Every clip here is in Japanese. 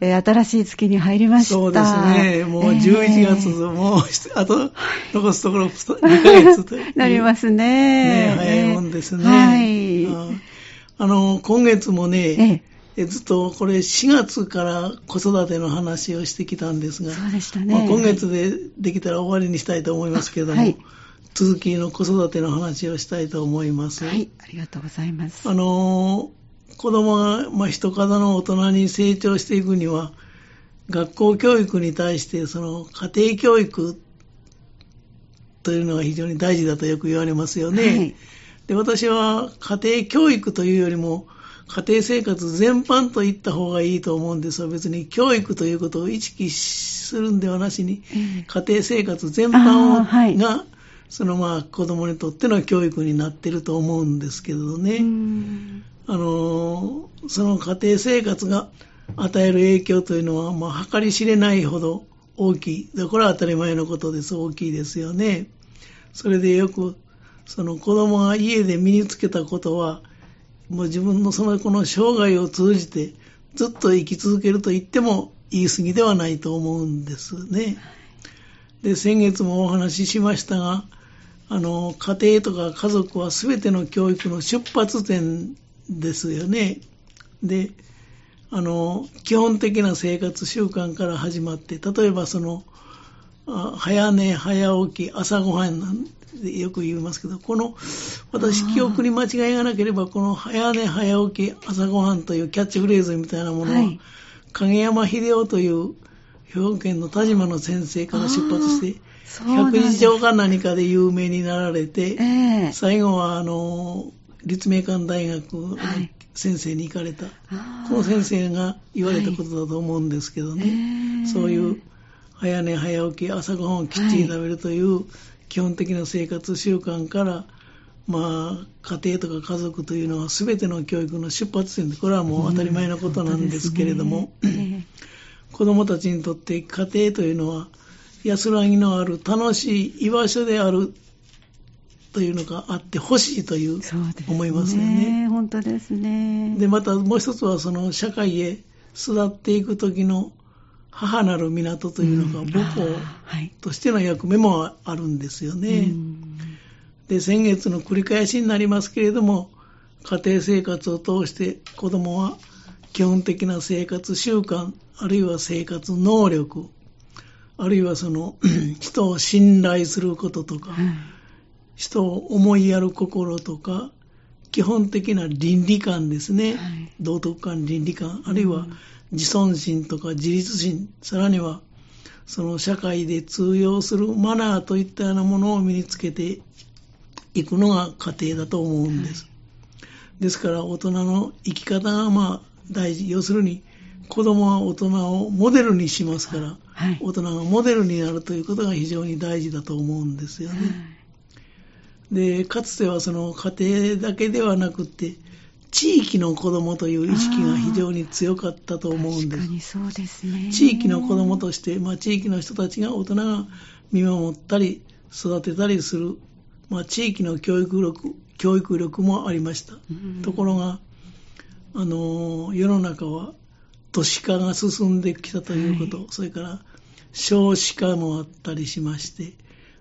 えー、新しい月に入りました。そうですね。もう11月、えー、もう、あと、残すところ2ヶ月と。なりますね。ね早いもんですね。はい。あの、今月もね、えー、ずっとこれ4月から子育ての話をしてきたんですが、そうでしたね。まあ、今月でできたら終わりにしたいと思いますけれども、はい、続きの子育ての話をしたいと思います。はい、ありがとうございます。あの子供が、まあ、人方の大人に成長していくには、学校教育に対して、その家庭教育というのが非常に大事だとよく言われますよね。はい、で私は家庭教育というよりも、家庭生活全般と言った方がいいと思うんですが、別に教育ということを意識するんではなしに、家庭生活全般を、はい、が、そのまあ子供にとっての教育になっていると思うんですけどね。あの、その家庭生活が与える影響というのは、まあ、計り知れないほど大きい。これは当たり前のことです。大きいですよね。それでよく、その子供が家で身につけたことは、もう自分のその子の生涯を通じてずっと生き続けると言っても言い過ぎではないと思うんですね。で、先月もお話ししましたが、あの、家庭とか家族は全ての教育の出発点ですよね。で、あの、基本的な生活習慣から始まって、例えばその、早寝早起き朝ごはんなんてよく言いますけど、この、私記憶に間違いがなければ、この早寝早起き朝ごはんというキャッチフレーズみたいなものは、はい、影山秀夫という兵庫県の田島の先生から出発して、百日上か何かで有名になられて、えー、最後はあの立命館大学の先生に行かれた、はい、この先生が言われたことだと思うんですけどね、はい。えー、そういう早寝早起き、朝ごはんをきっちり食べるという基本的な生活習慣から、まあ、家庭とか家族というのは全ての教育の出発点で、これはもう当たり前のことなんですけれども、うん。ね、子供たちにとって家庭というのは安らぎのある楽しい居場所であるというのがあってほしいという思いますよね。本当ですね。で、またもう一つはその社会へ育っていく時の母なる港というのが母校としての役目もあるんですよね。で、先月の繰り返しになりますけれども、家庭生活を通して子供は基本的な生活習慣、あるいは生活能力、あるいはその 人を信頼することとか、人を思いやる心とか、基本的な倫理観ですね、はい、道徳観、倫理観、あるいは自尊心とか自立心、さらにはその社会で通用するマナーといったようなものを身につけていくのが家庭だと思うんです。はい、ですから大人の生き方がまあ大事。要するに子供は大人をモデルにしますから、はい、大人がモデルになるということが非常に大事だと思うんですよね。で、かつてはその家庭だけではなくて、地域の子供という意識が非常に強かったと思うんです。確かにそうですね。地域の子供として、まあ、地域の人たちが大人が見守ったり、育てたりする、まあ、地域の教育力、教育力もありました。ところが、あの、世の中は都市化が進んできたということ、はい、それから少子化もあったりしまして、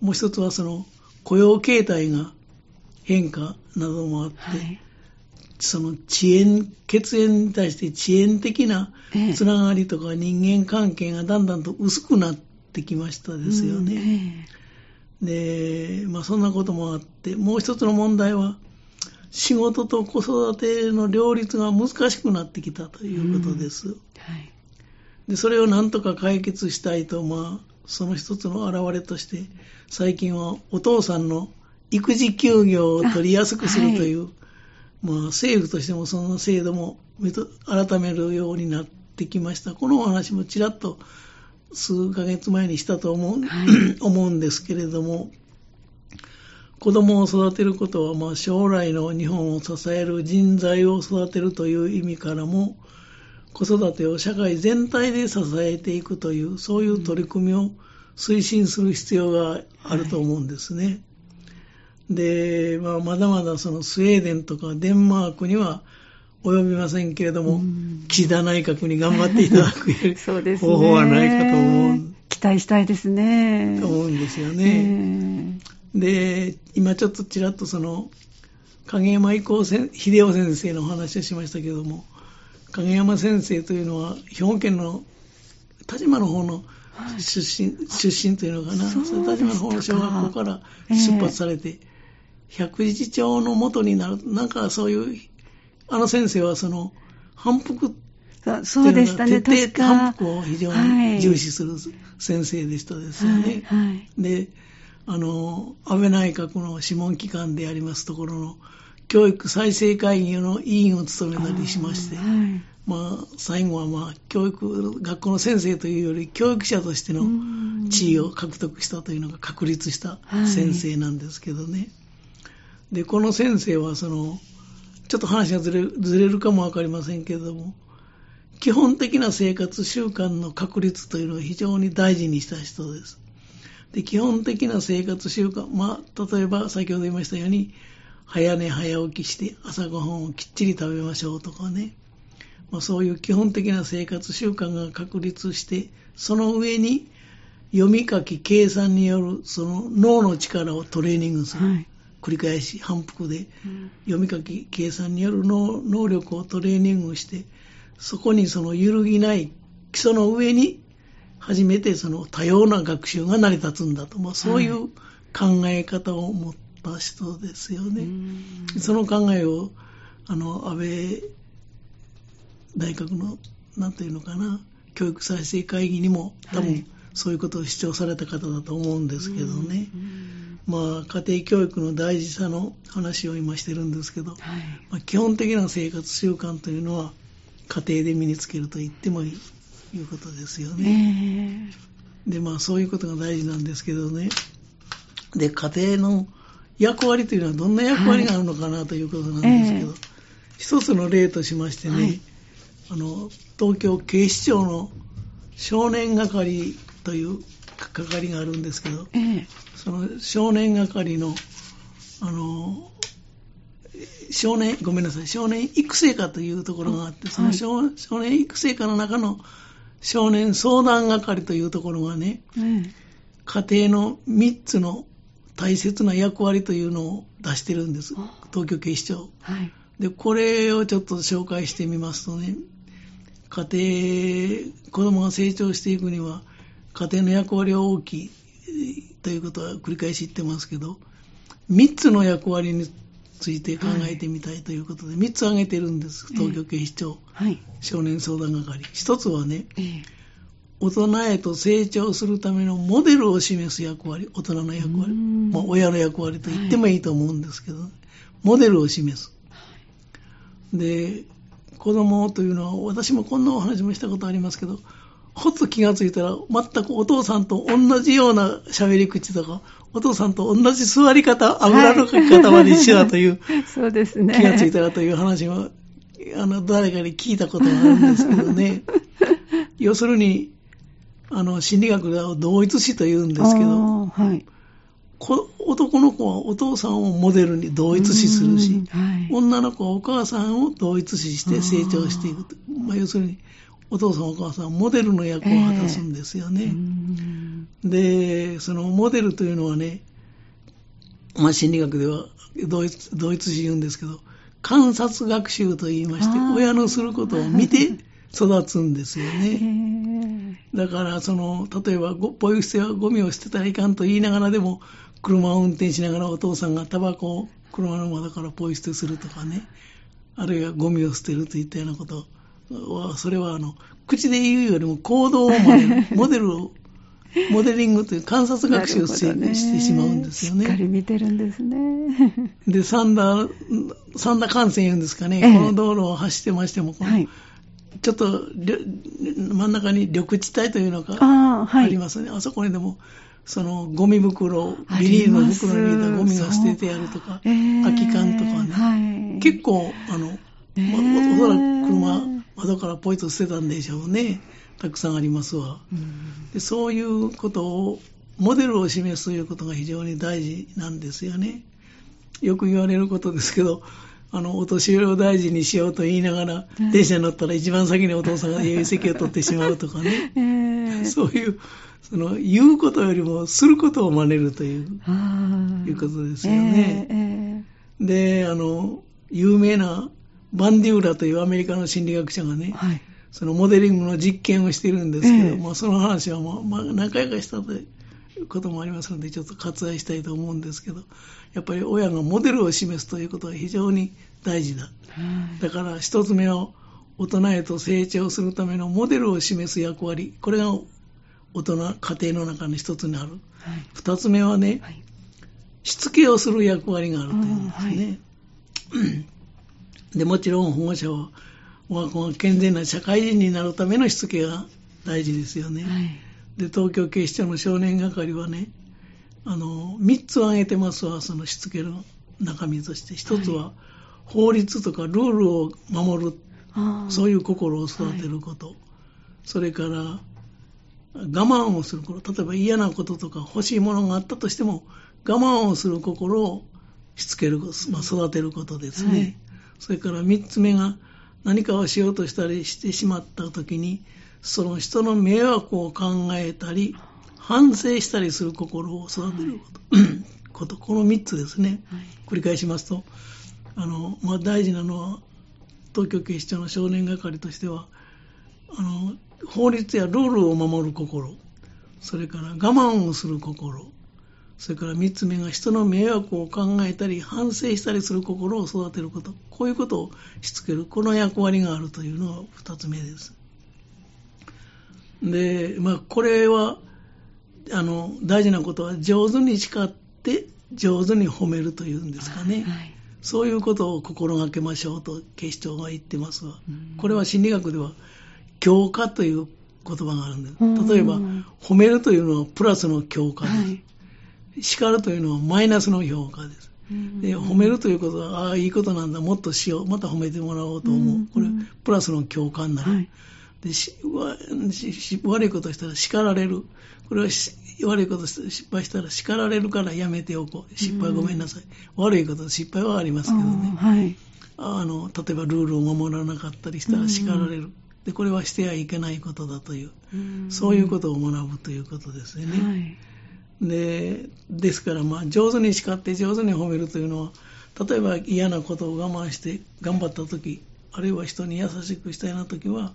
もう一つはその雇用形態が変化などもあって、はい、その遅延、血縁に対して遅延的なつながりとか人間関係がだんだんと薄くなってきましたですよね。で、まあそんなこともあって、もう一つの問題は、仕事と子育ての両立が難しくなってきたということです。はい、でそれをなんとか解決したいと、まあ、その一つの表れとして、最近はお父さんの育児休業を取りやすくするという、はい、まあ、政府としてもその制度も改めるようになってきました。このお話もちらっと数ヶ月前にしたと思うはい、思うんですけれども、子供を育てることは、まあ、将来の日本を支える人材を育てるという意味からも、子育てを社会全体で支えていくという、そういう取り組みを推進する必要があると思うんですね。はい、で、まあ、まだまだそのスウェーデンとかデンマークには及びませんけれども、うん岸田内閣に頑張っていただく ね。方法はないかと思う期待したいですね。と思うんですよえね。で、今ちょっとちらっとその、影山以降秀夫先生のお話をしましたけれども、影山先生というのは、兵庫県の田島の方のはい。出身、出身というのかな、そ田島の方の小学校から出発されて、百日町の元になる、なんかそういう、あの先生はその、反復ーそそうでしたね、徹底。反復を非常はい。に重視する先生でしたですよね。はいはい。で、あの、安倍内閣の諮問機関でありますところの、教育再生会議の委員を務めたりしまして、はいまあ、最後はまあ、教育、学校の先生というより、教育者としてのうん地位を獲得したというのが確立した先生なんですけどね。で、この先生は、その、ちょっと話がずれずれるかもわかりませんけれども、基本的な生活習慣の確立というのを非常に大事にした人です。で、基本的な生活習慣、まあ、例えば先ほど言いましたように、早寝早起きして朝ごはんをきっちり食べましょうとかね、まあ、そういう基本的な生活習慣が確立して、その上に読み書き計算によるその脳の力をトレーニングする。はい。繰り返し反復でうん。読み書き計算による能能力をトレーニングしてそこにその揺るぎない基礎の上に初めてその多様な学習が成り立つんだと、まあ、そういう考え方を持った人ですよね。うんその考えをあの安倍大学のなんていうのかな教育再生会議にも多分はいそういうことを主張された方だと思うんですけどね。うんまあ、家庭教育の大事さの話を今してるんですけど、はいまあ、基本的な生活習慣というのは家庭で身につけると言ってもいいいうことですよね。えで、まあそういうことが大事なんですけどね。で、家庭の役割というのはどんな役割があるのかなということなんですけど、ええ一つの例としましてね、はい。あの、東京警視庁の少年係という係があるんですけど、ええ。その少年係の、あの、少年、ごめんなさい、少年育成課というところがあって、その少,、少年育成課の中の少年相談係というところがね、ええ。家庭の3つの大切な役割というのを出してるんです。あ。東京警視庁。はい。で、これをちょっと紹介してみますとね、家庭、子供が成長していくには、家庭の役割は大きいえーということは繰り返し言ってますけど、3つの役割について考えてみたいということで、3つ挙げてるんです、東京警視庁、はい。少年相談係。1つはね、ええ大人へと成長するためのモデルを示す役割、大人の役割、うんまあ、親の役割と言ってもいいと思うんですけど、モデルを示す。で、子供というのは、私もこんなお話もしたことありますけど、ほっと気がついたら、全くお父さんと同じような喋り口とか、お父さんと同じ座り方、あぐらのかき方まで一緒だという、そうですね気がついたらという話を、あの、誰かに聞いたことがあるんですけどね。要するに、あの、心理学では同一視と言うんですけど、はい。こ男の子はお父さんをモデルに同一視するし、うんはい。女の子はお母さんを同一視して成長していく。と。まあ、要するに、お父さんお母さんはモデルの役を果たすんですよね。うん。で、そのモデルというのはね、まあ、心理学では同一同一視言うんですけど、観察学習と言いまして親のすることを見て育つんですよえね。えだから、その、例えば、ごポイ捨てはゴミを捨てたらいかんと言いながらでも、車を運転しながらお父さんがタバコを車の窓からポイ捨てするとかね、あるいはゴミを捨てるといったようなことは、それはあの、口で言うよりも行動をモデル、モデルを、モデリングという観察学習をして,、ねしてしまうんですよしっかりね。見てるんですね。で、三田、三田幹線言うんですかね、ええこの道路を走ってましても、このはい。ちょっと真ん中に緑地帯というのがああ、はい。ありますね。あそこにでも、そのゴミ袋、あビニールの袋に入れたゴミが捨ててやるとか、ええ空き缶とかね。はい。結構、あの、ええまおそらく車、窓からポイと捨てたんでしょうね。たくさんありますわ。うんでそういうことを、モデルを示すということが非常に大事なんですよね。よく言われることですけど、あの、お年寄りを大事にしようと言いながら、電車に乗ったら一番先にお父さんが優位席を取ってしまうとかね。えー、そういう、その、言うことよりもすることを真似るという、いうことですよね。えーで、あの、有名なバンディウラというアメリカの心理学者がね、えーはい。そのモデリングの実験をしているんですけど、ええ。まあ、その話はまあ、まあ、何回かしたということもありますので、ちょっと割愛したいと思うんですけど、やっぱり親がモデルを示すということは非常に大事だ。はいだから一つ目は大人へと成長するためのモデルを示す役割、これが大人、家庭の中の一つにある。はい。二つ目はね、はい。しつけをする役割があるというんですね。でもちろん保護者は、我が子が健全な社会人になるためのしつけが大事ですよね。はい。で、東京警視庁の少年係はね、あの、三つ挙げてますわ、そのしつけの中身として。一つは、法律とかルールを守る、あーそういう心を育てること。それから、我慢をすること。例えば嫌なこととか欲しいものがあったとしても、我慢をする心をしつける、まあ、育てることですね。はいそれから三つ目が、何かをしようとしたりしてしまった時に、その人の迷惑を考えたり、反省したりする心を育てること。ことこの三つですね。はい。繰り返しますと、あの、まあ、大事なのは、東京警視庁の少年係としては、あの、法律やルールを守る心、それから我慢をする心、それから三つ目が人の迷惑を考えたり、反省したりする心を育てること、こういうことをしつける、この役割があるというのが二つ目です。で、まあ、これは、あの、大事なことは上手に叱って、上手に褒めるというんですかね。はい。そういうことを心がけましょうと警視庁が言ってますわうん。これは心理学では強化という言葉があるんでうんす。例えば、褒めるというのはプラスの強化です。はい。叱るというのはマイナスの評価です。うんで褒めるということは、ああ、いいことなんだ、もっとしよう、また褒めてもらおうと思うんう。これ、プラスの共感になる。はい。でし悪いことしたら叱られる。これはし悪いこと失敗したら叱られるからやめておこう。失敗ごめんなさい。悪いこと、失敗はありますけどね。はい。あの、例えばルールを守らなかったりしたら叱られる。で、これはしてはいけないことだという、そういうことを学ぶということですよね。はい。で、ですから、まあ、上手に叱って上手に褒めるというのは、例えば嫌なことを我慢して頑張ったとき、あるいは人に優しくしたいなときは、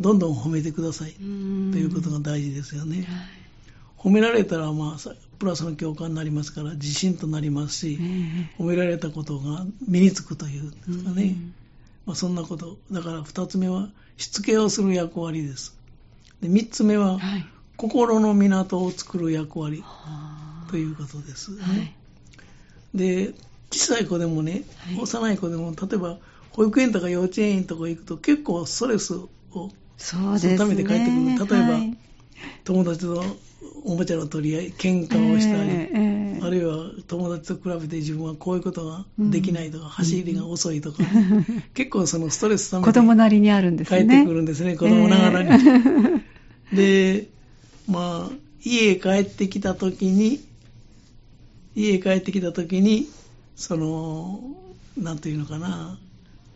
どんどん褒めてください。とということが大事ですよね。はい褒められたら、まあ、さプラスの共感になりますから、自信となりますし、え褒められたことが身につくというんえですかね。うんまあ、そんなこと。だから二つ目は、しつけをする役割です。で三つ目は、はい。心の港を作る役割はということです、ねあはい。で、小さい子でもね、はい幼い子でも、例えば、保育園とか幼稚園とか行くと結構ストレスをそうですね。そのために帰ってくる例えばはい友達とおもちゃの取り合い、喧嘩をしたり、ええええあるいは友達と比べて自分はこういうことができないとか、走りが遅いとか、結構そのストレスため子供になりにあるんです帰ね。ってくるんですね、子供ながらに。で、まあ、家へ帰ってきたときに、家へ帰ってきたときに、その、なんていうのかな、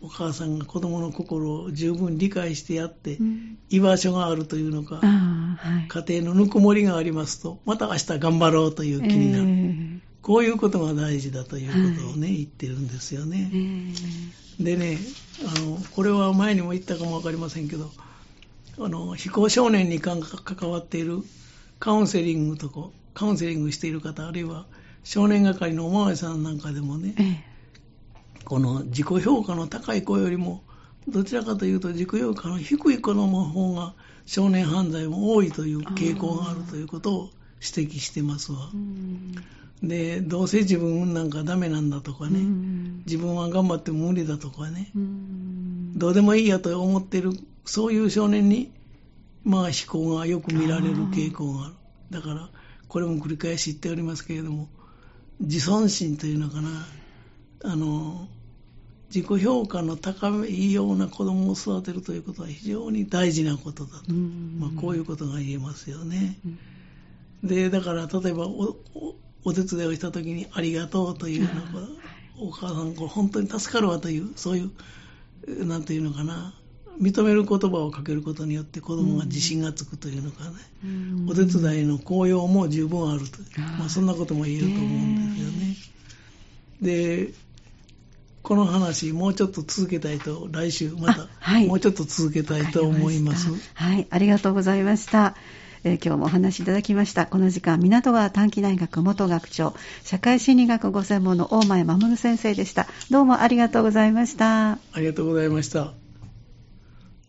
お母さんが子供の心を十分理解してやって、うん居場所があるというのか、はい。家庭のぬくもりがありますと、また明日頑張ろうという気になる。えこういうことが大事だということをね、言ってるんですよねえ。えでね、あの、これは前にも言ったかもわかりませんけど、あの、非行少年に関わっているカウンセリングとか、カウンセリングしている方、あるいは少年係のおまわりさんなんかでもね、ええこの自己評価の高い子よりも、どちらかというと自己評価の低い子の方が少年犯罪も多いという傾向があるということを指摘してますわ。う。ん。で、どうせ自分なんかダメなんだとかね、うん。自分は頑張っても無理だとかね、うん。どうでもいいやと思ってる、そういう少年に、まあ思考がよく見られる傾向がある。だから、これも繰り返し言っておりますけれども、自尊心というのかな、あの、自己評価の高いような子供を育てるということは非常に大事なことだと。うん。まあ、こういうことが言えますよね。うん。で、だから、例えばお、おお手伝いをしたときに、ありがとうというようなことお母さん、これ本当に助かるわという、そういう、なんていうのかな、認める言葉をかけることによって子供が自信がつくというのかね、うん。お手伝いの効用も十分あるとまあ、そんなことも言えると思うんですよね。で、この話、もうちょっと続けたいと、来週またあ、はいもうちょっと続けたいと思います。はい、ありがとうございました。えー今日もお話しいただきました。この時間、港川短期大学元学長、社会心理学ご専門の大前守先生でした。どうもありがとうございました。ありがとうございました。